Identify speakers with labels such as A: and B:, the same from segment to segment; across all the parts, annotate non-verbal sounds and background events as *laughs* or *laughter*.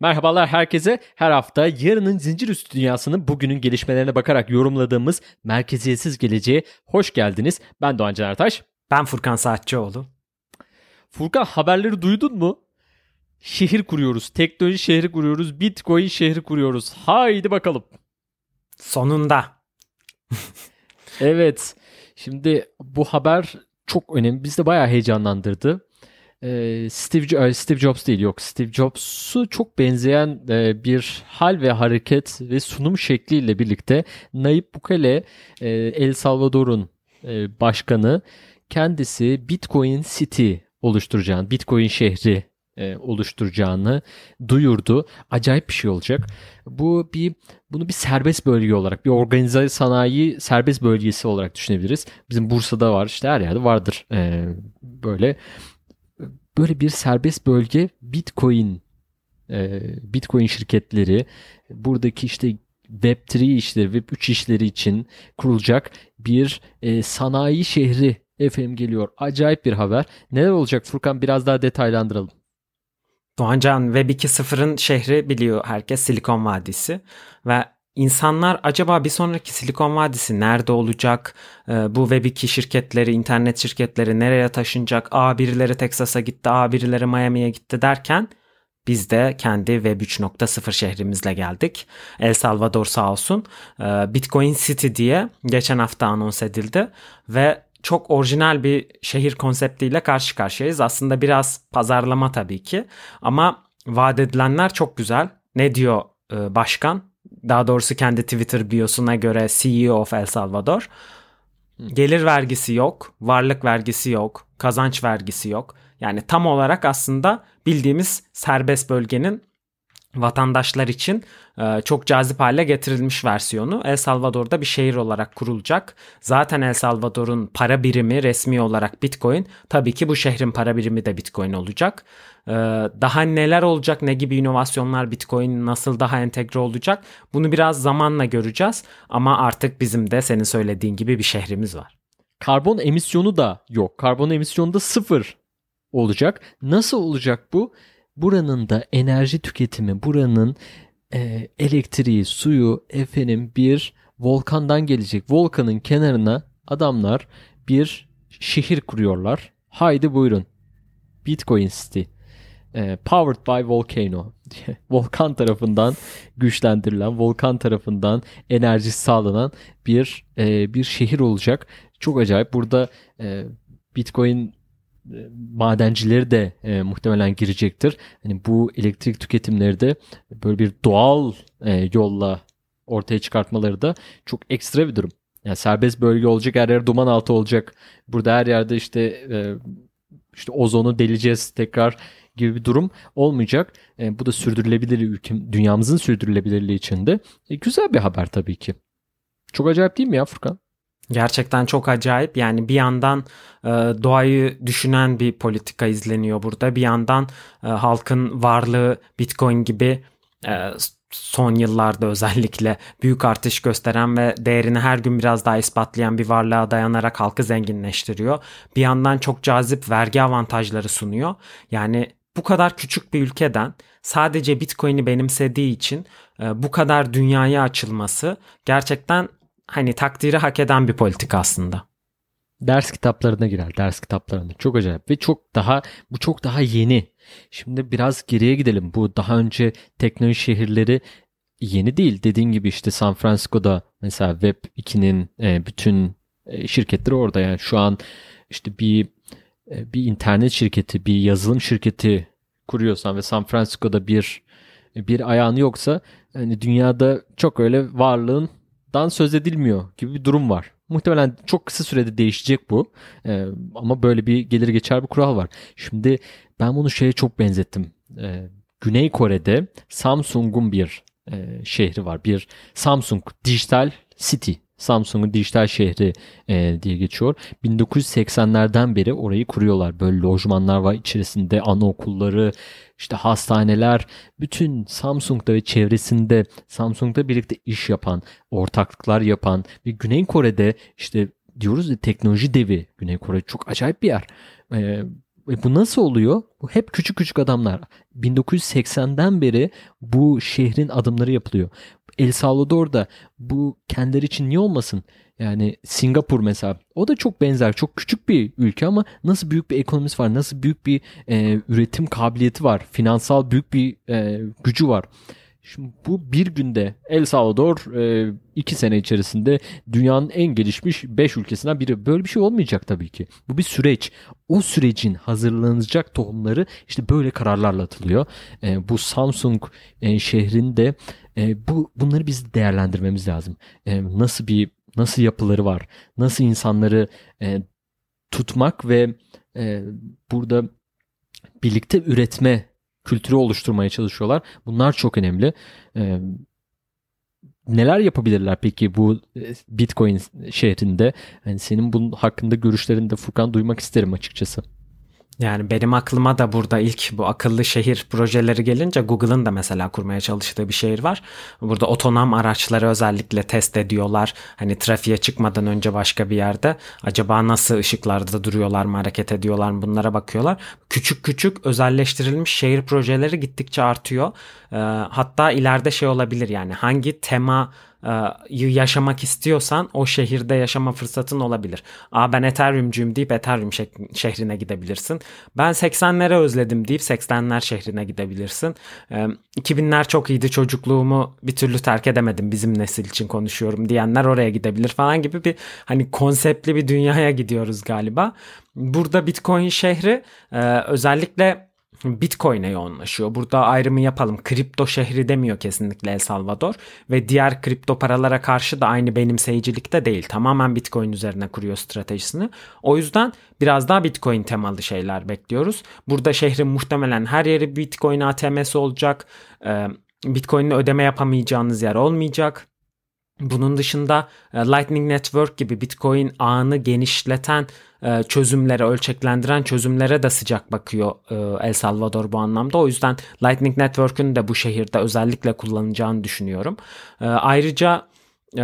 A: Merhabalar herkese. Her hafta yarının zincir üstü dünyasının bugünün gelişmelerine bakarak yorumladığımız Merkeziyetsiz Geleceğe hoş geldiniz. Ben Doğan Can Ertaş.
B: Ben Furkan Saatçıoğlu.
A: Furkan haberleri duydun mu? Şehir kuruyoruz, teknoloji şehri kuruyoruz, bitcoin şehri kuruyoruz. Haydi bakalım.
B: Sonunda. *laughs*
A: evet. Şimdi bu haber çok önemli. Bizi de bayağı heyecanlandırdı. Steve, Steve Jobs değil yok Steve Jobs'u çok benzeyen bir hal ve hareket ve sunum şekliyle birlikte Nayib Bukele El Salvador'un başkanı kendisi Bitcoin City oluşturacağını, Bitcoin şehri oluşturacağını duyurdu. Acayip bir şey olacak. Bu bir bunu bir serbest bölge olarak, bir organize sanayi serbest bölgesi olarak düşünebiliriz. Bizim Bursa'da var, işte her yerde vardır böyle böyle bir serbest bölge Bitcoin e, Bitcoin şirketleri buradaki işte Web3 işleri, Web3 işleri için kurulacak bir e, sanayi şehri efendim geliyor. Acayip bir haber. Neler olacak Furkan biraz daha detaylandıralım.
B: Doğancan Web 2.0'ın şehri biliyor herkes Silikon Vadisi ve İnsanlar acaba bir sonraki Silikon Vadisi nerede olacak? Ee, bu Web2 şirketleri, internet şirketleri nereye taşınacak? A birileri Texas'a gitti, A birileri Miami'ye gitti derken biz de kendi Web 3.0 şehrimizle geldik. El Salvador sağ olsun. Ee, Bitcoin City diye geçen hafta anons edildi ve çok orijinal bir şehir konseptiyle karşı karşıyayız. Aslında biraz pazarlama tabii ki ama vaat edilenler çok güzel. Ne diyor e, başkan? Daha doğrusu kendi Twitter biosuna göre CEO of El Salvador. Gelir vergisi yok, varlık vergisi yok, kazanç vergisi yok. Yani tam olarak aslında bildiğimiz serbest bölgenin vatandaşlar için e, çok cazip hale getirilmiş versiyonu El Salvador'da bir şehir olarak kurulacak. Zaten El Salvador'un para birimi resmi olarak Bitcoin. Tabii ki bu şehrin para birimi de Bitcoin olacak. E, daha neler olacak, ne gibi inovasyonlar Bitcoin nasıl daha entegre olacak bunu biraz zamanla göreceğiz. Ama artık bizim de senin söylediğin gibi bir şehrimiz var.
A: Karbon emisyonu da yok. Karbon emisyonu da sıfır olacak. Nasıl olacak bu? buranın da enerji tüketimi, buranın e, elektriği, suyu efendim bir volkandan gelecek. Volkanın kenarına adamlar bir şehir kuruyorlar. Haydi buyurun. Bitcoin City. E, powered by Volcano. *laughs* volkan tarafından güçlendirilen, volkan tarafından enerji sağlanan bir e, bir şehir olacak. Çok acayip. Burada e, Bitcoin madencileri de e, muhtemelen girecektir. Hani bu elektrik tüketimleri de böyle bir doğal e, yolla ortaya çıkartmaları da çok ekstra bir durum. Yani serbest bölge olacak, her yer duman altı olacak. Burada her yerde işte e, işte ozonu deleceğiz tekrar gibi bir durum olmayacak. E, bu da sürdürülebilir ülkem, dünyamızın sürdürülebilirliği için de e, güzel bir haber tabii ki. Çok acayip değil mi ya Furkan?
B: Gerçekten çok acayip. Yani bir yandan e, doğayı düşünen bir politika izleniyor burada. Bir yandan e, halkın varlığı Bitcoin gibi e, son yıllarda özellikle büyük artış gösteren ve değerini her gün biraz daha ispatlayan bir varlığa dayanarak halkı zenginleştiriyor. Bir yandan çok cazip vergi avantajları sunuyor. Yani bu kadar küçük bir ülkeden sadece Bitcoin'i benimsediği için e, bu kadar dünyaya açılması gerçekten hani takdiri hak eden bir politika aslında.
A: Ders kitaplarına girer, ders kitaplarına. Çok acayip ve çok daha bu çok daha yeni. Şimdi biraz geriye gidelim. Bu daha önce teknoloji şehirleri yeni değil. Dediğin gibi işte San Francisco'da mesela Web 2'nin e, bütün e, şirketleri orada yani şu an işte bir bir internet şirketi, bir yazılım şirketi kuruyorsan ve San Francisco'da bir bir ayağını yoksa hani dünyada çok öyle varlığın dan söz edilmiyor gibi bir durum var. Muhtemelen çok kısa sürede değişecek bu. Ee, ama böyle bir gelir geçer bir kural var. Şimdi ben bunu şeye çok benzettim. Ee, Güney Kore'de Samsung'un bir e, şehri var. Bir Samsung Digital City Samsung'un dijital şehri e, diye geçiyor. 1980'lerden beri orayı kuruyorlar. Böyle lojmanlar var içerisinde anaokulları, işte hastaneler, bütün Samsung'da ve çevresinde Samsung'da birlikte iş yapan, ortaklıklar yapan ve Güney Kore'de işte diyoruz ya teknoloji devi. Güney Kore çok acayip bir yer. E, bu nasıl oluyor? Bu hep küçük küçük adamlar. 1980'den beri bu şehrin adımları yapılıyor. El Salvador'da bu kendileri için niye olmasın? Yani Singapur mesela o da çok benzer çok küçük bir ülke ama nasıl büyük bir ekonomisi var nasıl büyük bir e, üretim kabiliyeti var finansal büyük bir e, gücü var. Şimdi bu bir günde El Salvador e, iki sene içerisinde dünyanın en gelişmiş beş ülkesinden biri. Böyle bir şey olmayacak tabii ki. Bu bir süreç. O sürecin hazırlanacak tohumları işte böyle kararlarla atılıyor. E, bu Samsung e, şehrinde e, bu bunları biz değerlendirmemiz lazım. E, nasıl bir nasıl yapıları var? Nasıl insanları e, tutmak ve e, burada birlikte üretme kültürü oluşturmaya çalışıyorlar. Bunlar çok önemli. E, neler yapabilirler peki bu e, Bitcoin şehrinde? Yani senin bunun hakkında görüşlerini de Furkan duymak isterim açıkçası.
B: Yani benim aklıma da burada ilk bu akıllı şehir projeleri gelince Google'ın da mesela kurmaya çalıştığı bir şehir var. Burada otonom araçları özellikle test ediyorlar. Hani trafiğe çıkmadan önce başka bir yerde acaba nasıl ışıklarda duruyorlar mı hareket ediyorlar mı bunlara bakıyorlar. Küçük küçük özelleştirilmiş şehir projeleri gittikçe artıyor. Ee, hatta ileride şey olabilir yani hangi tema yaşamak istiyorsan o şehirde yaşama fırsatın olabilir. Aa ben Ethereum'cuyum deyip Ethereum şehrine gidebilirsin. Ben 80'lere özledim deyip 80'ler şehrine gidebilirsin. 2000'ler çok iyiydi çocukluğumu bir türlü terk edemedim bizim nesil için konuşuyorum diyenler oraya gidebilir falan gibi bir hani konseptli bir dünyaya gidiyoruz galiba. Burada Bitcoin şehri özellikle Bitcoin'e yoğunlaşıyor. Burada ayrımı yapalım. Kripto şehri demiyor kesinlikle El Salvador ve diğer kripto paralara karşı da aynı benimseyicilikte değil. Tamamen Bitcoin üzerine kuruyor stratejisini. O yüzden biraz daha Bitcoin temalı şeyler bekliyoruz. Burada şehrin muhtemelen her yeri Bitcoin ATM'si olacak. Bitcoin'le ödeme yapamayacağınız yer olmayacak. Bunun dışında e, Lightning Network gibi Bitcoin ağını genişleten e, çözümlere, ölçeklendiren çözümlere de sıcak bakıyor e, El Salvador bu anlamda. O yüzden Lightning Network'ün de bu şehirde özellikle kullanacağını düşünüyorum. Ayrıca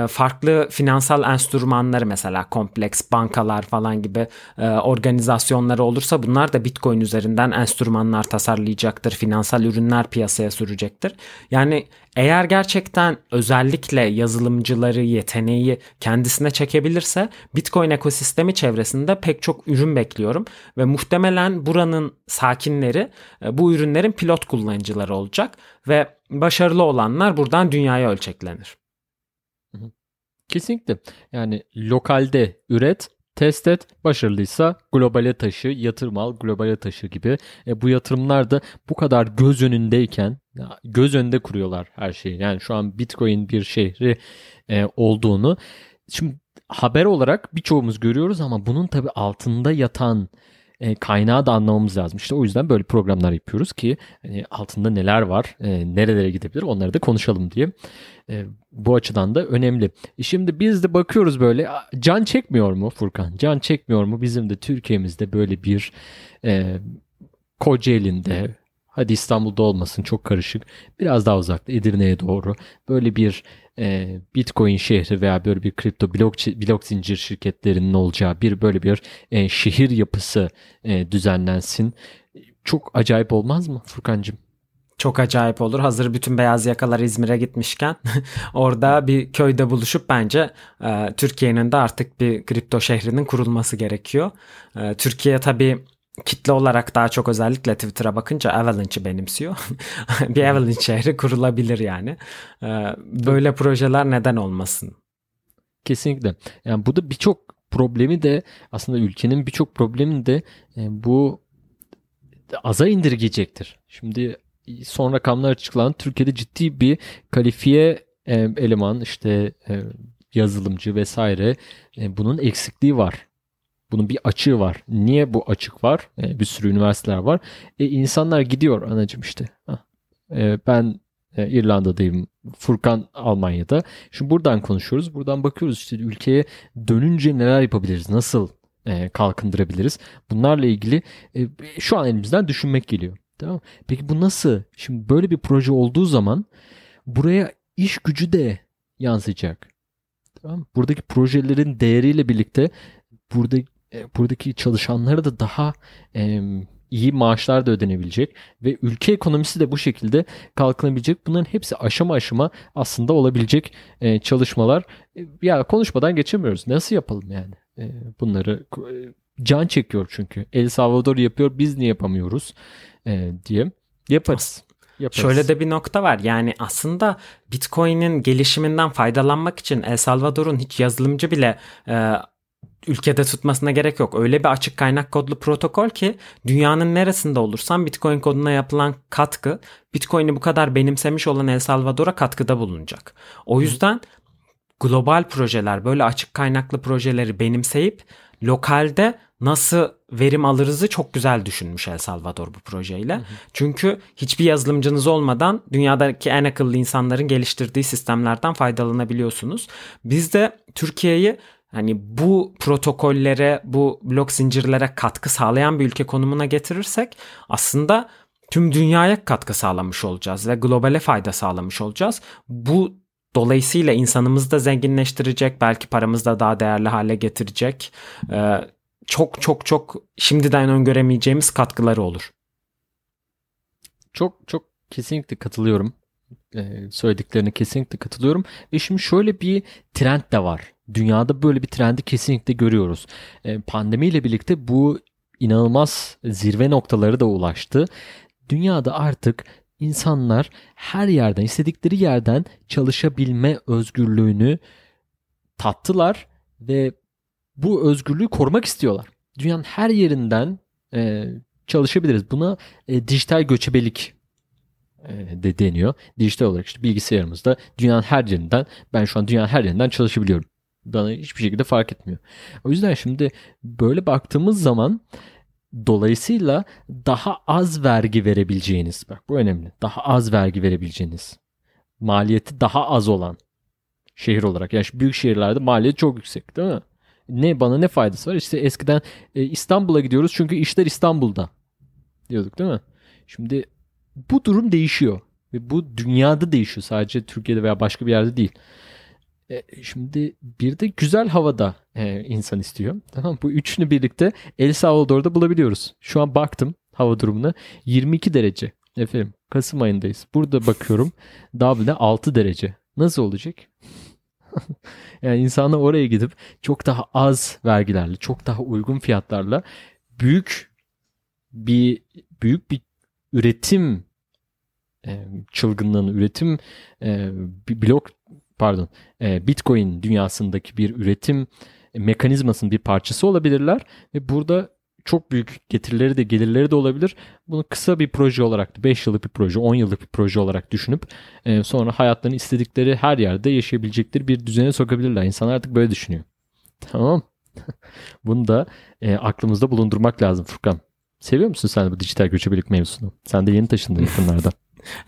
B: farklı finansal enstrümanları mesela kompleks bankalar falan gibi e, organizasyonları olursa bunlar da Bitcoin üzerinden enstrümanlar tasarlayacaktır. Finansal ürünler piyasaya sürecektir. Yani eğer gerçekten özellikle yazılımcıları yeteneği kendisine çekebilirse Bitcoin ekosistemi çevresinde pek çok ürün bekliyorum ve muhtemelen buranın sakinleri e, bu ürünlerin pilot kullanıcıları olacak ve başarılı olanlar buradan dünyaya ölçeklenir.
A: Kesinlikle. Yani lokalde üret, test et, başarılıysa globale taşı, yatırım al, globale taşı gibi. E, bu yatırımlar da bu kadar göz önündeyken göz önünde kuruyorlar her şeyi. Yani şu an Bitcoin bir şehri e, olduğunu. Şimdi haber olarak birçoğumuz görüyoruz ama bunun tabi altında yatan e, kaynağı da anlamamız lazım. İşte o yüzden böyle programlar yapıyoruz ki hani altında neler var, e, nerelere gidebilir onları da konuşalım diye. E, bu açıdan da önemli. E şimdi biz de bakıyoruz böyle can çekmiyor mu Furkan? Can çekmiyor mu bizim de Türkiye'mizde böyle bir e, Kocaeli'nde hadi İstanbul'da olmasın çok karışık biraz daha uzakta Edirne'ye doğru böyle bir e, Bitcoin şehri veya böyle bir kripto blok, blok zincir şirketlerinin olacağı bir böyle bir e, şehir yapısı e, düzenlensin. Çok acayip olmaz mı Furkancığım?
B: Çok acayip olur. Hazır bütün beyaz yakalar İzmir'e gitmişken *laughs* orada bir köyde buluşup bence e, Türkiye'nin de artık bir kripto şehrinin kurulması gerekiyor. E, Türkiye tabii kitle olarak daha çok özellikle Twitter'a bakınca Avalanche'ı benimsiyor. *laughs* bir Avalanche şehri kurulabilir yani. Ee, böyle projeler neden olmasın?
A: Kesinlikle. Yani bu da birçok problemi de aslında ülkenin birçok problemini de e, bu aza indirgeyecektir. Şimdi son rakamlar açıklanan Türkiye'de ciddi bir kalifiye e, eleman işte e, yazılımcı vesaire bunun eksikliği var. Bunun bir açığı var. Niye bu açık var? E, bir sürü üniversiteler var. E, insanlar gidiyor anacım işte. E, ben e, İrlanda'dayım. Furkan Almanya'da. Şimdi buradan konuşuyoruz. Buradan bakıyoruz işte ülkeye dönünce neler yapabiliriz? Nasıl e, kalkındırabiliriz? Bunlarla ilgili e, şu an elimizden düşünmek geliyor. Tamam Peki bu nasıl? Şimdi böyle bir proje olduğu zaman buraya iş gücü de yansıyacak. Tamam Buradaki projelerin değeriyle birlikte burada e, buradaki çalışanlara da daha e, iyi maaşlar da ödenebilecek ve ülke ekonomisi de bu şekilde kalkınabilecek. Bunların hepsi aşama aşama aslında olabilecek e, çalışmalar. E, ya konuşmadan geçemiyoruz. Nasıl yapalım yani? E, bunları e, can çekiyor çünkü. El Salvador yapıyor biz niye yapamıyoruz e, diye yaparız.
B: Yaparız. Şöyle de bir nokta var. Yani aslında Bitcoin'in gelişiminden faydalanmak için El Salvador'un hiç yazılımcı bile e, ülkede tutmasına gerek yok. Öyle bir açık kaynak kodlu protokol ki dünyanın neresinde olursan Bitcoin koduna yapılan katkı Bitcoin'i bu kadar benimsemiş olan El Salvador'a katkıda bulunacak. O yüzden global projeler böyle açık kaynaklı projeleri benimseyip lokalde nasıl verim alırızı çok güzel düşünmüş El Salvador bu projeyle. Hı hı. Çünkü hiçbir yazılımcınız olmadan dünyadaki en akıllı insanların geliştirdiği sistemlerden faydalanabiliyorsunuz. Biz de Türkiye'yi hani bu protokollere, bu blok zincirlere katkı sağlayan bir ülke konumuna getirirsek aslında tüm dünyaya katkı sağlamış olacağız ve globale fayda sağlamış olacağız. Bu dolayısıyla insanımızı da zenginleştirecek, belki paramızı da daha değerli hale getirecek. Ee, çok çok çok şimdiden öngöremeyeceğimiz katkıları olur.
A: Çok çok kesinlikle katılıyorum. Ee, söylediklerine kesinlikle katılıyorum. Ve şimdi şöyle bir trend de var. Dünyada böyle bir trendi kesinlikle görüyoruz. Ee, pandemiyle birlikte bu inanılmaz zirve noktaları da ulaştı. Dünyada artık insanlar her yerden, istedikleri yerden çalışabilme özgürlüğünü tattılar ve bu özgürlüğü korumak istiyorlar. Dünyanın her yerinden e, çalışabiliriz. Buna e, dijital göçebelik e, de deniyor. Dijital olarak işte bilgisayarımızda dünyanın her yerinden ben şu an dünyanın her yerinden çalışabiliyorum. Bana hiçbir şekilde fark etmiyor. O yüzden şimdi böyle baktığımız zaman dolayısıyla daha az vergi verebileceğiniz bak bu önemli. Daha az vergi verebileceğiniz maliyeti daha az olan şehir olarak. Yani büyük şehirlerde maliyet çok yüksek değil mi? Ne bana ne faydası var? İşte eskiden e, İstanbul'a gidiyoruz çünkü işler İstanbul'da diyorduk değil mi? Şimdi bu durum değişiyor. Ve bu dünyada değişiyor. Sadece Türkiye'de veya başka bir yerde değil. E, şimdi bir de güzel havada e, insan istiyor. Tamam Bu üçünü birlikte El Salvador'da bulabiliyoruz. Şu an baktım hava durumuna 22 derece. Efendim Kasım ayındayız. Burada bakıyorum *laughs* Dublin'de 6 derece. Nasıl olacak? *laughs* yani insanlar oraya gidip çok daha az vergilerle, çok daha uygun fiyatlarla büyük bir büyük bir üretim e, çılgınlığını, üretim e, bir blok pardon e, Bitcoin dünyasındaki bir üretim mekanizmasının bir parçası olabilirler ve burada çok büyük getirileri de gelirleri de olabilir. Bunu kısa bir proje olarak 5 yıllık bir proje, 10 yıllık bir proje olarak düşünüp e, sonra hayatlarını istedikleri her yerde yaşayabilecekleri bir düzene sokabilirler. İnsanlar artık böyle düşünüyor. *laughs* Tamam. *laughs* Bunu da e, aklımızda bulundurmak lazım Furkan. Seviyor musun sen bu dijital göçebelik mevzusunu? Sen de yeni taşındın *laughs* yakınlarda.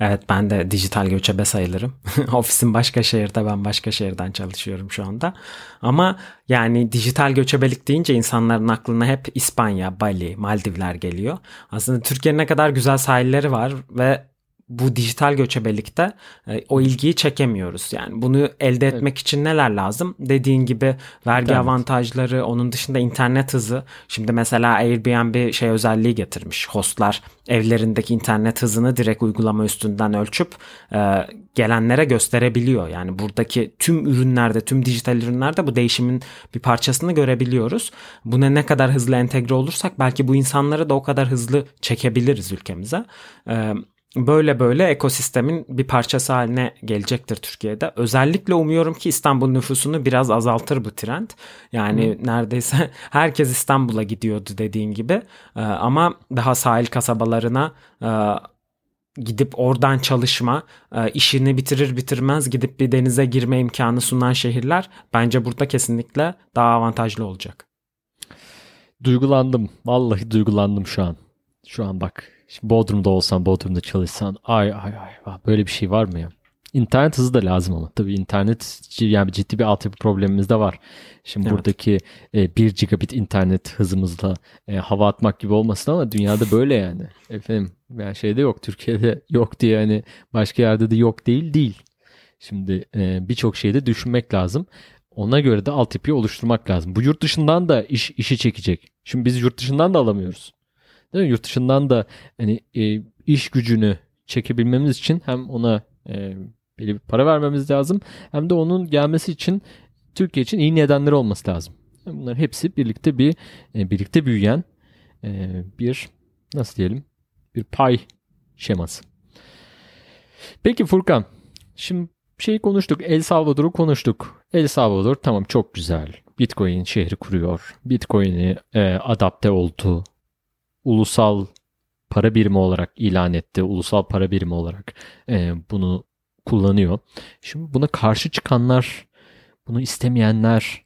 B: Evet ben de dijital göçebe sayılırım. *laughs* Ofisim başka şehirde ben başka şehirden çalışıyorum şu anda. Ama yani dijital göçebelik deyince insanların aklına hep İspanya, Bali, Maldivler geliyor. Aslında Türkiye'nin ne kadar güzel sahilleri var ve bu dijital göçebelikte e, o ilgiyi çekemiyoruz. Yani bunu elde etmek evet. için neler lazım? Dediğin gibi vergi internet. avantajları, onun dışında internet hızı. Şimdi mesela Airbnb şey özelliği getirmiş. Hostlar evlerindeki internet hızını direkt uygulama üstünden ölçüp e, gelenlere gösterebiliyor. Yani buradaki tüm ürünlerde, tüm dijital ürünlerde bu değişimin bir parçasını görebiliyoruz. Buna ne kadar hızlı entegre olursak belki bu insanları da o kadar hızlı çekebiliriz ülkemize. E, böyle böyle ekosistemin bir parçası haline gelecektir Türkiye'de. Özellikle umuyorum ki İstanbul nüfusunu biraz azaltır bu trend. Yani hmm. neredeyse *laughs* herkes İstanbul'a gidiyordu dediğin gibi. Ee, ama daha sahil kasabalarına e, gidip oradan çalışma, e, işini bitirir bitirmez gidip bir denize girme imkanı sunan şehirler bence burada kesinlikle daha avantajlı olacak.
A: Duygulandım. Vallahi duygulandım şu an. Şu an bak Şimdi Bodrum'da olsan, Bodrum'da çalışsan ay ay ay böyle bir şey var mı ya? İnternet hızı da lazım ama. Tabii internet yani ciddi bir altyapı problemimiz de var. Şimdi evet. buradaki e, 1 gigabit internet hızımızla e, hava atmak gibi olmasın ama dünyada böyle yani. *laughs* Efendim yani şeyde yok Türkiye'de yok diye hani başka yerde de yok değil değil. Şimdi e, birçok şeyde düşünmek lazım. Ona göre de altyapıyı oluşturmak lazım. Bu yurt dışından da iş işi çekecek. Şimdi biz yurt dışından da alamıyoruz. Değil mi? Yurt dışından da hani e, iş gücünü çekebilmemiz için hem ona e, belli bir para vermemiz lazım hem de onun gelmesi için Türkiye için iyi nedenleri olması lazım. Bunlar hepsi birlikte bir e, birlikte büyüyen e, bir nasıl diyelim bir pay şeması. Peki Furkan, şimdi şeyi konuştuk. El Salvador'u konuştuk. El Salvador tamam çok güzel. Bitcoin şehri kuruyor. Bitcoin'i e, adapte oldu. Ulusal para birimi olarak ilan etti. Ulusal para birimi olarak e, bunu kullanıyor. Şimdi buna karşı çıkanlar, bunu istemeyenler,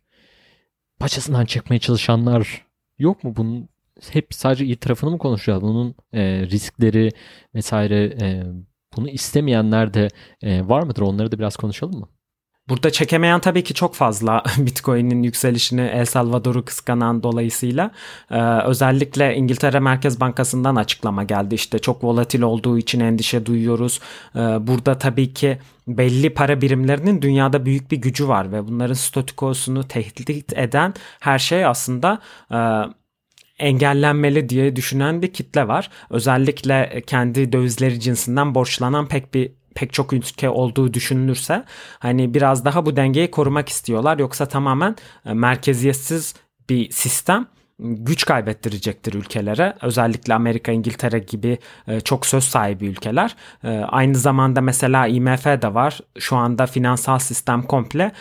A: paçasından çekmeye çalışanlar yok mu? Bunun hep sadece iyi tarafını mı konuşacağız? Bunun e, riskleri vesaire e, bunu istemeyenler de e, var mıdır? Onları da biraz konuşalım mı?
B: Burada çekemeyen tabii ki çok fazla *laughs* Bitcoin'in yükselişini El Salvador'u kıskanan dolayısıyla ee, özellikle İngiltere Merkez Bankası'ndan açıklama geldi. İşte çok volatil olduğu için endişe duyuyoruz. Ee, burada tabii ki belli para birimlerinin dünyada büyük bir gücü var ve bunların statükosunu tehdit eden her şey aslında e, engellenmeli diye düşünen bir kitle var. Özellikle kendi dövizleri cinsinden borçlanan pek bir pek çok ülke olduğu düşünülürse hani biraz daha bu dengeyi korumak istiyorlar. Yoksa tamamen e, merkeziyetsiz bir sistem güç kaybettirecektir ülkelere. Özellikle Amerika, İngiltere gibi e, çok söz sahibi ülkeler. E, aynı zamanda mesela IMF de var. Şu anda finansal sistem komple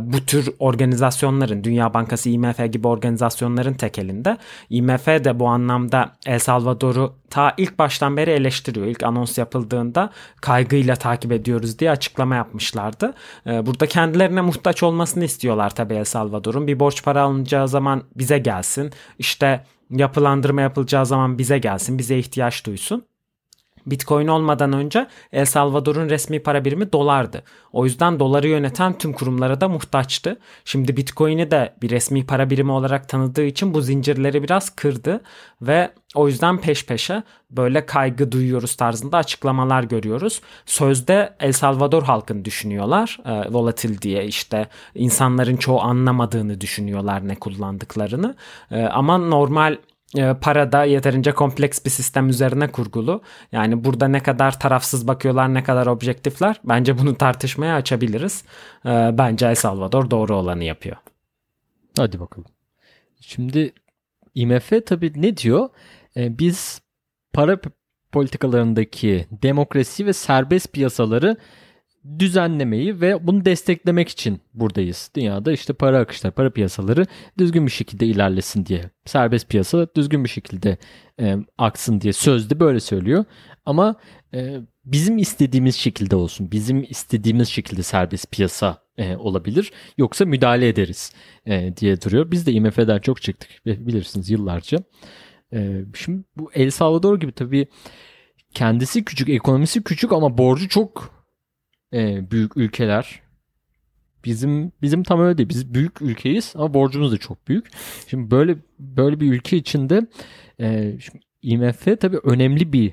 B: bu tür organizasyonların, Dünya Bankası, IMF gibi organizasyonların tekelinde. IMF de bu anlamda El Salvador'u ta ilk baştan beri eleştiriyor. İlk anons yapıldığında kaygıyla takip ediyoruz diye açıklama yapmışlardı. Burada kendilerine muhtaç olmasını istiyorlar tabii El Salvador'un. Bir borç para alınacağı zaman bize gelsin. İşte yapılandırma yapılacağı zaman bize gelsin. Bize ihtiyaç duysun. Bitcoin olmadan önce El Salvador'un resmi para birimi dolardı. O yüzden doları yöneten tüm kurumlara da muhtaçtı. Şimdi Bitcoin'i de bir resmi para birimi olarak tanıdığı için bu zincirleri biraz kırdı ve o yüzden peş peşe böyle kaygı duyuyoruz tarzında açıklamalar görüyoruz. Sözde El Salvador halkını düşünüyorlar. E, volatil diye işte insanların çoğu anlamadığını düşünüyorlar ne kullandıklarını. E, ama normal para da yeterince kompleks bir sistem üzerine kurgulu. Yani burada ne kadar tarafsız bakıyorlar, ne kadar objektifler bence bunu tartışmaya açabiliriz. E, bence El Salvador doğru olanı yapıyor.
A: Hadi bakalım. Şimdi IMF tabii ne diyor? E, biz para politikalarındaki demokrasi ve serbest piyasaları düzenlemeyi ve bunu desteklemek için buradayız. Dünyada işte para akışları, para piyasaları düzgün bir şekilde ilerlesin diye. Serbest piyasa düzgün bir şekilde e, aksın diye sözde böyle söylüyor. Ama e, bizim istediğimiz şekilde olsun. Bizim istediğimiz şekilde serbest piyasa e, olabilir. Yoksa müdahale ederiz e, diye duruyor. Biz de IMF'den çok çıktık bilirsiniz yıllarca. E, şimdi bu El Salvador gibi tabii kendisi küçük, ekonomisi küçük ama borcu çok e, büyük ülkeler. Bizim bizim tam öyle değil. Biz büyük ülkeyiz ama borcumuz da çok büyük. Şimdi böyle böyle bir ülke içinde e, şimdi IMF tabii önemli bir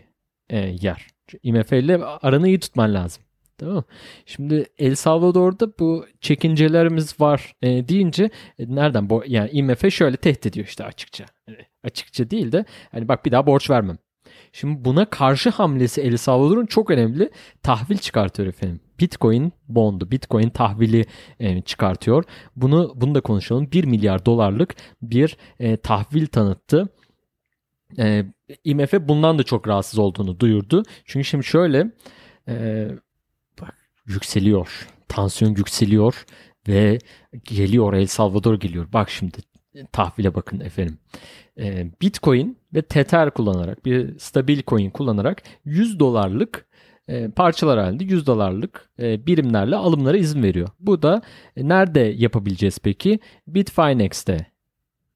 A: e, yer. IMF ile aranı iyi tutman lazım. Tamam? Şimdi El Salvador'da bu çekincelerimiz var e, deyince e, nereden bo yani IMF şöyle tehdit ediyor işte açıkça. Yani açıkça değil de hani bak bir daha borç vermem. Şimdi buna karşı hamlesi El Salvador'un çok önemli tahvil çıkartıyor efendim. Bitcoin bondu, Bitcoin tahvili e, çıkartıyor. Bunu bunu da konuşalım. 1 milyar dolarlık bir e, tahvil tanıttı. E, IMF bundan da çok rahatsız olduğunu duyurdu. Çünkü şimdi şöyle e, bak, yükseliyor. Tansiyon yükseliyor ve geliyor El Salvador geliyor. Bak şimdi tahvile bakın efendim. E, Bitcoin ve Tether kullanarak bir stabil coin kullanarak 100 dolarlık e, parçalar halinde 100 dolarlık e, birimlerle alımlara izin veriyor. Bu da e, nerede yapabileceğiz peki? Bitfinex'te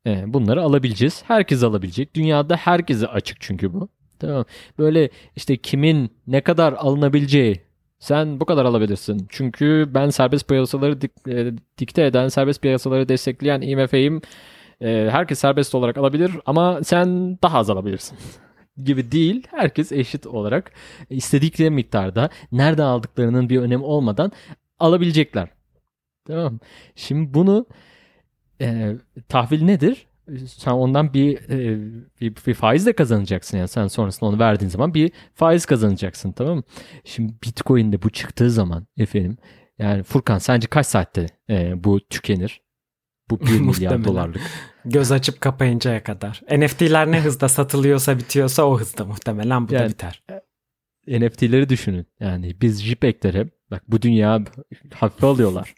A: e, bunları alabileceğiz. Herkes alabilecek. Dünyada herkese açık çünkü bu. Tamam. Böyle işte kimin ne kadar alınabileceği sen bu kadar alabilirsin. Çünkü ben serbest piyasaları dik, e, dikte eden, serbest piyasaları destekleyen IMF'yim. E, herkes serbest olarak alabilir ama sen daha az alabilirsin. *laughs* gibi değil. Herkes eşit olarak istedikleri miktarda nereden aldıklarının bir önemi olmadan alabilecekler. Tamam. Şimdi bunu e, tahvil nedir? Sen ondan bir, e, bir bir faiz de kazanacaksın yani sen sonrasında onu verdiğin zaman bir faiz kazanacaksın tamam mı? Şimdi Bitcoin'de bu çıktığı zaman efendim yani Furkan sence kaç saatte e, bu tükenir? Bu 1 milyar dolarlık.
B: Göz açıp kapayıncaya kadar. NFT'ler ne hızda satılıyorsa bitiyorsa o hızda muhtemelen bu
A: Yani-
B: da biter.
A: NFT'leri düşünün. Yani biz JPEG'leri bak bu dünya hafife alıyorlar.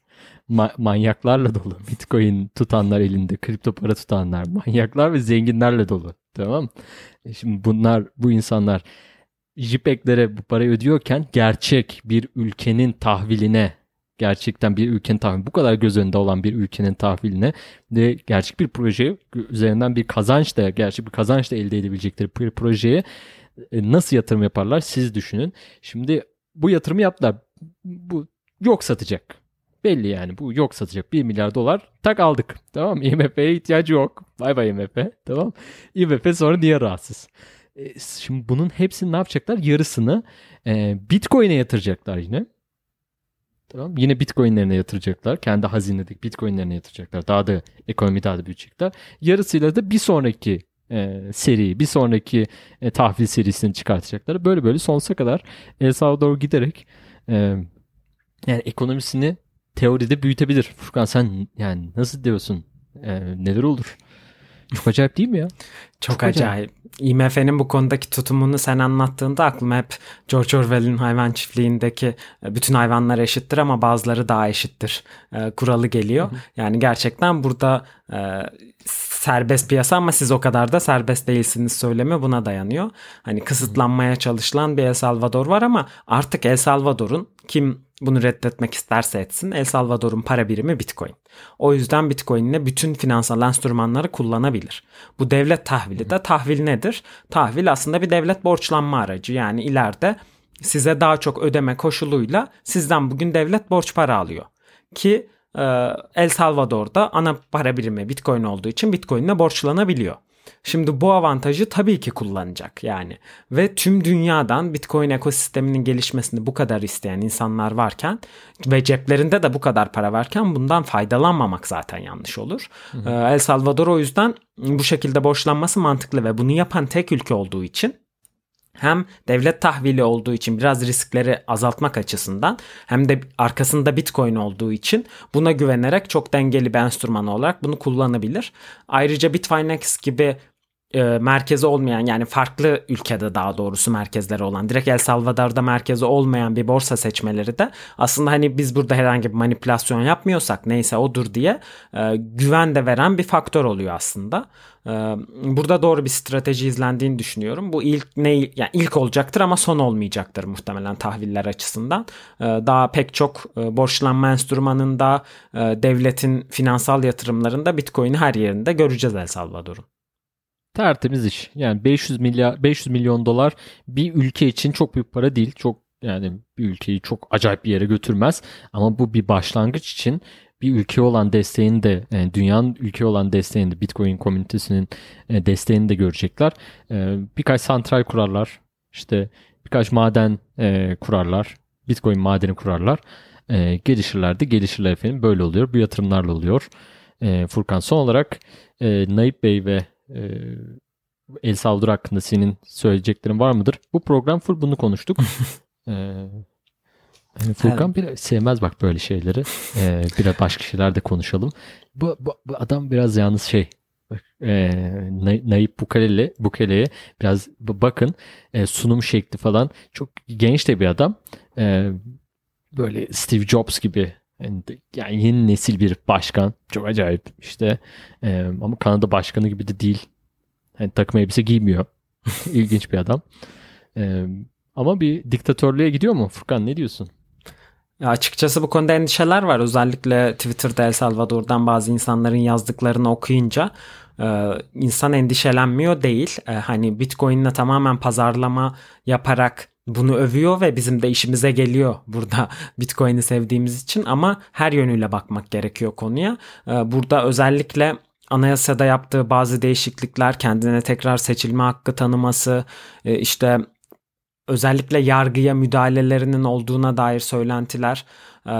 A: Ma- manyaklarla dolu. Bitcoin tutanlar elinde, kripto para tutanlar, manyaklar ve zenginlerle dolu. Tamam mı? E Şimdi bunlar, bu insanlar JPEG'lere bu parayı ödüyorken gerçek bir ülkenin tahviline gerçekten bir ülkenin tahvili bu kadar göz önünde olan bir ülkenin tahviline ve gerçek bir proje üzerinden bir kazanç da gerçek bir kazanç da elde edebilecekleri bir projeye e, nasıl yatırım yaparlar siz düşünün. Şimdi bu yatırımı yaptılar. Bu yok satacak. Belli yani bu yok satacak. 1 milyar dolar tak aldık. Tamam mı? *laughs* IMF'ye ihtiyacı yok. Bay bay IMF. Tamam. IMF sonra niye rahatsız? E, Şimdi bunun hepsini ne yapacaklar? Yarısını e, Bitcoin'e yatıracaklar yine. Tamam. Yine Bitcoin'lerine yatıracaklar. Kendi hazinedeki Bitcoin'lerine yatıracaklar. Daha da ekonomi daha da büyütecekler. Yarısıyla da bir sonraki e, seri, bir sonraki e, tahvil serisini çıkartacaklar. Böyle böyle sonsuza kadar El Salvador giderek e, yani ekonomisini teoride büyütebilir. Furkan sen yani nasıl diyorsun? E, neler olur? Çok acayip değil mi ya?
B: Çok,
A: Çok acayip.
B: acayip. IMF'nin bu konudaki tutumunu sen anlattığında aklıma hep George Orwell'in hayvan çiftliğindeki e, bütün hayvanlar eşittir ama bazıları daha eşittir e, kuralı geliyor. Yani gerçekten burada e, serbest piyasa ama siz o kadar da serbest değilsiniz söylemi buna dayanıyor. Hani kısıtlanmaya çalışılan bir El Salvador var ama artık El Salvador'un kim bunu reddetmek isterse etsin El Salvador'un para birimi Bitcoin. O yüzden Bitcoin'le bütün finansal enstrümanları kullanabilir. Bu devlet tahvili de tahvil nedir? Tahvil aslında bir devlet borçlanma aracı. Yani ileride size daha çok ödeme koşuluyla sizden bugün devlet borç para alıyor. Ki El Salvador'da ana para birimi Bitcoin olduğu için Bitcoin'le borçlanabiliyor. Şimdi bu avantajı tabii ki kullanacak yani. Ve tüm dünyadan Bitcoin ekosisteminin gelişmesini bu kadar isteyen insanlar varken ve ceplerinde de bu kadar para varken bundan faydalanmamak zaten yanlış olur. Ee, El Salvador o yüzden bu şekilde borçlanması mantıklı ve bunu yapan tek ülke olduğu için hem devlet tahvili olduğu için biraz riskleri azaltmak açısından hem de arkasında Bitcoin olduğu için buna güvenerek çok dengeli bir enstrüman olarak bunu kullanabilir. Ayrıca Bitfinex gibi e, merkezi olmayan yani farklı ülkede daha doğrusu merkezleri olan direkt El Salvador'da merkezi olmayan bir borsa seçmeleri de aslında hani biz burada herhangi bir manipülasyon yapmıyorsak neyse odur diye e, güven de veren bir faktör oluyor aslında. E, burada doğru bir strateji izlendiğini düşünüyorum. Bu ilk ne yani ilk olacaktır ama son olmayacaktır muhtemelen tahviller açısından. E, daha pek çok e, borçlanma enstrümanında e, devletin finansal yatırımlarında Bitcoin'i her yerinde göreceğiz El Salvador'un.
A: Tertemiz iş. Yani 500 milyar 500 milyon dolar bir ülke için çok büyük para değil. Çok yani bir ülkeyi çok acayip bir yere götürmez ama bu bir başlangıç için bir ülke olan desteğini de yani dünyanın ülke olan desteğini de Bitcoin komünitesinin e, desteğini de görecekler. E, Birkaç santral kurarlar. İşte birkaç maden e, kurarlar. Bitcoin madeni kurarlar. E, gelişirler de gelişirler efendim. Böyle oluyor. Bu yatırımlarla oluyor. E, Furkan son olarak e, Naip Bey ve e, El Salvador hakkında senin söyleyeceklerin var mıdır? Bu program full bunu konuştuk. *laughs* e, hani Furkan bir sevmez bak böyle şeyleri. E, biraz başka şeyler de konuşalım. Bu, bu, bu adam biraz yalnız şey e, Nay- Nayib Bukele, Bukele'ye biraz bakın e, sunum şekli falan çok genç de bir adam. E, böyle Steve Jobs gibi yani, yeni nesil bir başkan. Çok acayip işte. Ama Kanada başkanı gibi de değil. Yani takım elbise giymiyor. *laughs* İlginç bir adam. Ama bir diktatörlüğe gidiyor mu? Furkan ne diyorsun?
B: Ya açıkçası bu konuda endişeler var. Özellikle Twitter'da El Salvador'dan bazı insanların yazdıklarını okuyunca insan endişelenmiyor değil. Hani Bitcoin'le tamamen pazarlama yaparak bunu övüyor ve bizim de işimize geliyor burada Bitcoin'i sevdiğimiz için ama her yönüyle bakmak gerekiyor konuya. E, burada özellikle anayasada yaptığı bazı değişiklikler, kendine tekrar seçilme hakkı tanıması, e, işte özellikle yargıya müdahalelerinin olduğuna dair söylentiler e,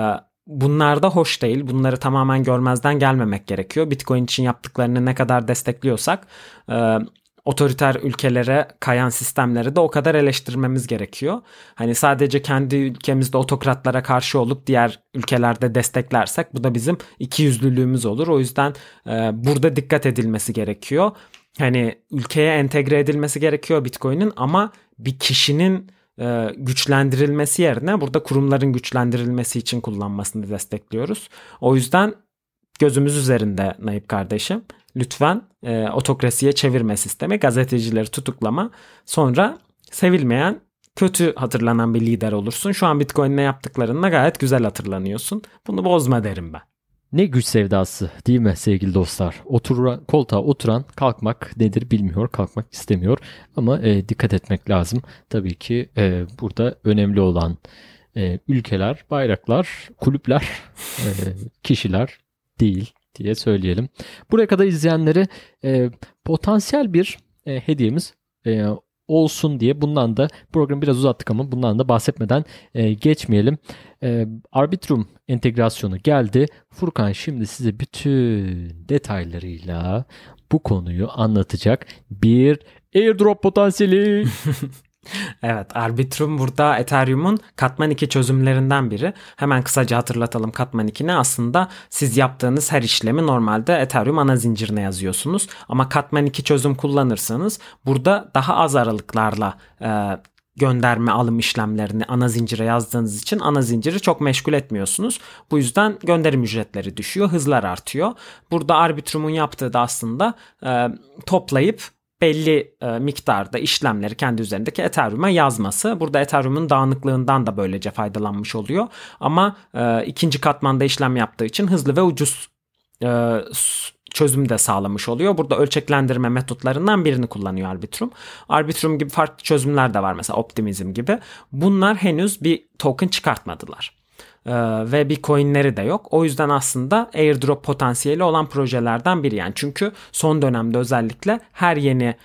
B: bunlar da hoş değil. Bunları tamamen görmezden gelmemek gerekiyor. Bitcoin için yaptıklarını ne kadar destekliyorsak e, otoriter ülkelere kayan sistemleri de o kadar eleştirmemiz gerekiyor. Hani sadece kendi ülkemizde otokratlara karşı olup diğer ülkelerde desteklersek bu da bizim iki yüzlülüğümüz olur. O yüzden e, burada dikkat edilmesi gerekiyor. Hani ülkeye entegre edilmesi gerekiyor Bitcoin'in ama bir kişinin e, güçlendirilmesi yerine burada kurumların güçlendirilmesi için kullanmasını destekliyoruz. O yüzden gözümüz üzerinde Naip kardeşim. Lütfen e, otokrasiye çevirme sistemi, gazetecileri tutuklama, sonra sevilmeyen, kötü hatırlanan bir lider olursun. Şu an Bitcoin'le yaptıklarınla gayet güzel hatırlanıyorsun. Bunu bozma derim ben.
A: Ne güç sevdası değil mi sevgili dostlar? Oturan, koltuğa oturan kalkmak nedir bilmiyor, kalkmak istemiyor. Ama e, dikkat etmek lazım. Tabii ki e, burada önemli olan e, ülkeler, bayraklar, kulüpler, e, kişiler değil diye söyleyelim. Buraya kadar izleyenlere e, potansiyel bir e, hediyemiz e, olsun diye bundan da programı biraz uzattık ama bundan da bahsetmeden e, geçmeyelim. E, Arbitrum entegrasyonu geldi. Furkan şimdi size bütün detaylarıyla bu konuyu anlatacak bir airdrop potansiyeli. *laughs*
B: Evet Arbitrum burada Ethereum'un Katman 2 çözümlerinden biri. Hemen kısaca hatırlatalım Katman 2 ne aslında siz yaptığınız her işlemi normalde Ethereum ana zincirine yazıyorsunuz. Ama Katman 2 çözüm kullanırsanız burada daha az aralıklarla e, gönderme alım işlemlerini ana zincire yazdığınız için ana zinciri çok meşgul etmiyorsunuz. Bu yüzden gönderim ücretleri düşüyor, hızlar artıyor. Burada Arbitrum'un yaptığı da aslında e, toplayıp belli e, miktarda işlemleri kendi üzerindeki Ethereum'a yazması. Burada Ethereum'un dağınıklığından da böylece faydalanmış oluyor. Ama e, ikinci katmanda işlem yaptığı için hızlı ve ucuz e, çözüm de sağlamış oluyor. Burada ölçeklendirme metotlarından birini kullanıyor Arbitrum. Arbitrum gibi farklı çözümler de var mesela Optimism gibi. Bunlar henüz bir token çıkartmadılar. Ee, ve bir coinleri de yok. O yüzden aslında airdrop potansiyeli olan projelerden biri yani. Çünkü son dönemde özellikle her yeni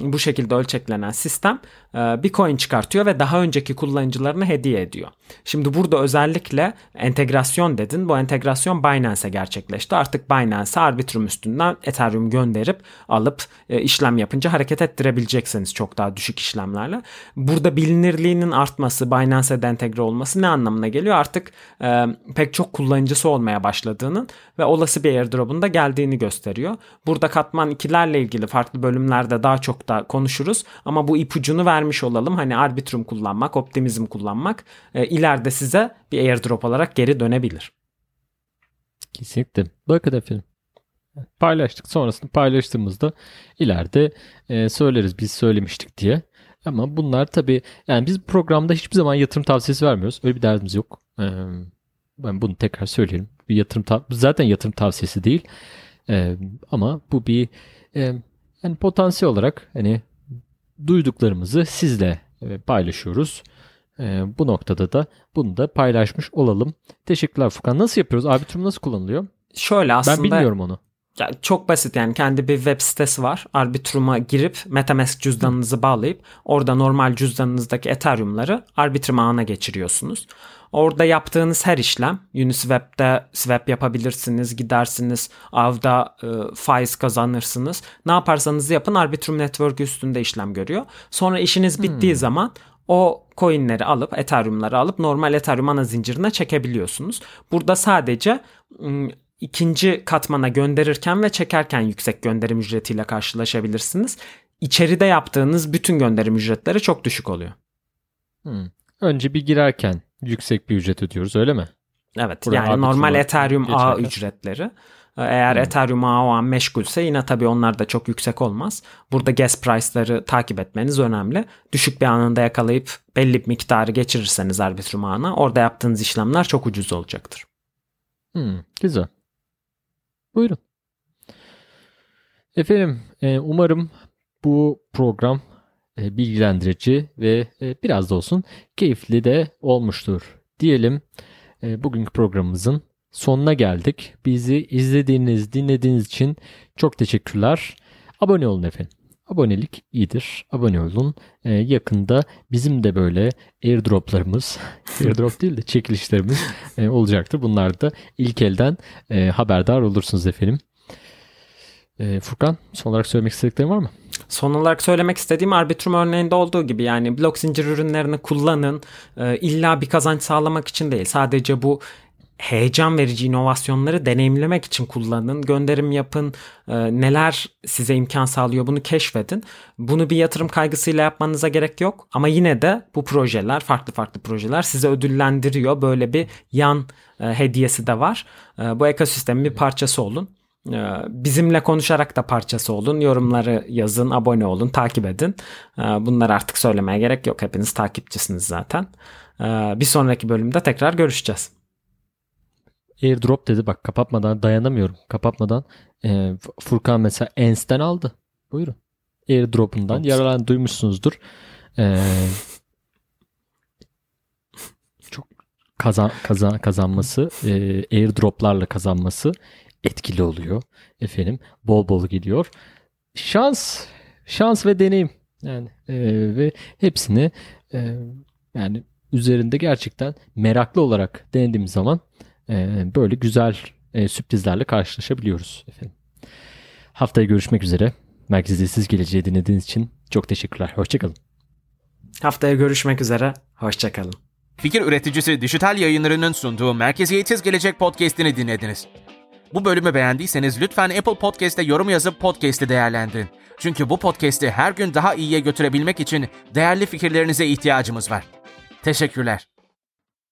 B: bu şekilde ölçeklenen sistem e, bir coin çıkartıyor ve daha önceki kullanıcılarına hediye ediyor. Şimdi burada özellikle entegrasyon dedin. Bu entegrasyon Binance'e gerçekleşti. Artık Binance Arbitrum üstünden Ethereum gönderip alıp e, işlem yapınca hareket ettirebileceksiniz çok daha düşük işlemlerle. Burada bilinirliğinin artması, Binance'e entegre olması ne anlamına geliyor? Artık e, pek çok kullanıcısı olmaya başladığının ve olası bir airdrop'un da geldiğini gösteriyor. Burada katman ikilerle ilgili farklı bölümlerde daha çok da konuşuruz ama bu ipucunu vermiş olalım. Hani Arbitrum kullanmak, Optimism kullanmak e, ileride size bir airdrop olarak geri dönebilir.
A: Kesinlikle. Bakın efendim. Paylaştık. Sonrasında paylaştığımızda ileride e, söyleriz biz söylemiştik diye. Ama bunlar tabii yani biz programda hiçbir zaman yatırım tavsiyesi vermiyoruz. Öyle bir derdimiz yok. Ee, ben bunu tekrar söyleyelim. Bir yatırım zaten yatırım tavsiyesi değil. Ee, ama bu bir e, yani potansiyel olarak hani duyduklarımızı sizle e, paylaşıyoruz. E, bu noktada da bunu da paylaşmış olalım. Teşekkürler Furkan. Nasıl yapıyoruz? Arbitrum nasıl kullanılıyor?
B: Şöyle aslında.
A: Ben bilmiyorum onu.
B: Ya çok basit yani kendi bir web sitesi var. Arbitrum'a girip MetaMask cüzdanınızı bağlayıp orada normal cüzdanınızdaki Ethereum'ları Arbitrum ağına geçiriyorsunuz. Orada yaptığınız her işlem Uniswap'te swap yapabilirsiniz, gidersiniz, avda e, faiz kazanırsınız. Ne yaparsanız yapın Arbitrum Network üstünde işlem görüyor. Sonra işiniz bittiği hmm. zaman o coinleri alıp Ethereum'ları alıp normal Ethereum ana zincirine çekebiliyorsunuz. Burada sadece ikinci katmana gönderirken ve çekerken yüksek gönderim ücretiyle karşılaşabilirsiniz. İçeride yaptığınız bütün gönderim ücretleri çok düşük oluyor.
A: Hmm. Önce bir girerken yüksek bir ücret ödüyoruz öyle mi?
B: Evet Buraya yani normal Ethereum geçerken. ağ ücretleri. Eğer hmm. Ethereum ağı o an meşgulse yine tabii onlar da çok yüksek olmaz. Burada gas price'ları takip etmeniz önemli. Düşük bir anında yakalayıp belli bir miktarı geçirirseniz Arbitrum ağına orada yaptığınız işlemler çok ucuz olacaktır.
A: Hmm, güzel. Buyurun. Efendim e, umarım bu program e, bilgilendirici ve e, biraz da olsun keyifli de olmuştur diyelim. Bugünkü programımızın sonuna geldik. Bizi izlediğiniz, dinlediğiniz için çok teşekkürler. Abone olun efendim. Abonelik iyidir. Abone olun. Ee, yakında bizim de böyle airdroplarımız, *laughs* airdrop değil de çekilişlerimiz e, olacaktır. Bunlar da ilk elden e, haberdar olursunuz efendim. E, Furkan son olarak söylemek istediklerin var mı?
B: Son olarak söylemek istediğim Arbitrum örneğinde olduğu gibi yani blok zincir ürünlerini kullanın. E, illa bir kazanç sağlamak için değil. Sadece bu heyecan verici inovasyonları deneyimlemek için kullanın. Gönderim yapın. E, neler size imkan sağlıyor bunu keşfedin. Bunu bir yatırım kaygısıyla yapmanıza gerek yok. Ama yine de bu projeler farklı farklı projeler size ödüllendiriyor. Böyle bir yan e, hediyesi de var. E, bu ekosistemin bir parçası olun. E, bizimle konuşarak da parçası olun. Yorumları yazın, abone olun, takip edin. E, bunları artık söylemeye gerek yok. Hepiniz takipçisiniz zaten. E, bir sonraki bölümde tekrar görüşeceğiz.
A: Airdrop dedi bak kapatmadan dayanamıyorum. Kapatmadan e, Furkan mesela Ens'ten aldı. Buyurun. Airdrop'undan
B: Ops.
A: yararlan duymuşsunuzdur. E, çok kazan, kazan kazanması e, airdroplarla kazanması etkili oluyor. Efendim bol bol gidiyor. Şans şans ve deneyim yani e, ve hepsini e, yani üzerinde gerçekten meraklı olarak denediğimiz zaman e, böyle güzel e, sürprizlerle karşılaşabiliyoruz efendim. Haftaya görüşmek üzere. Merkezde siz geleceği dinlediğiniz için çok teşekkürler. Hoşçakalın.
B: Haftaya görüşmek üzere. Hoşçakalın.
C: Fikir üreticisi Dijital Yayınları'nın sunduğu Merkeziyetsiz Gelecek podcast'ini dinlediniz. Bu bölümü beğendiyseniz lütfen Apple Podcast'te yorum yazıp podcast'i değerlendirin. Çünkü bu podcast'i her gün daha iyiye götürebilmek için değerli fikirlerinize ihtiyacımız var. Teşekkürler.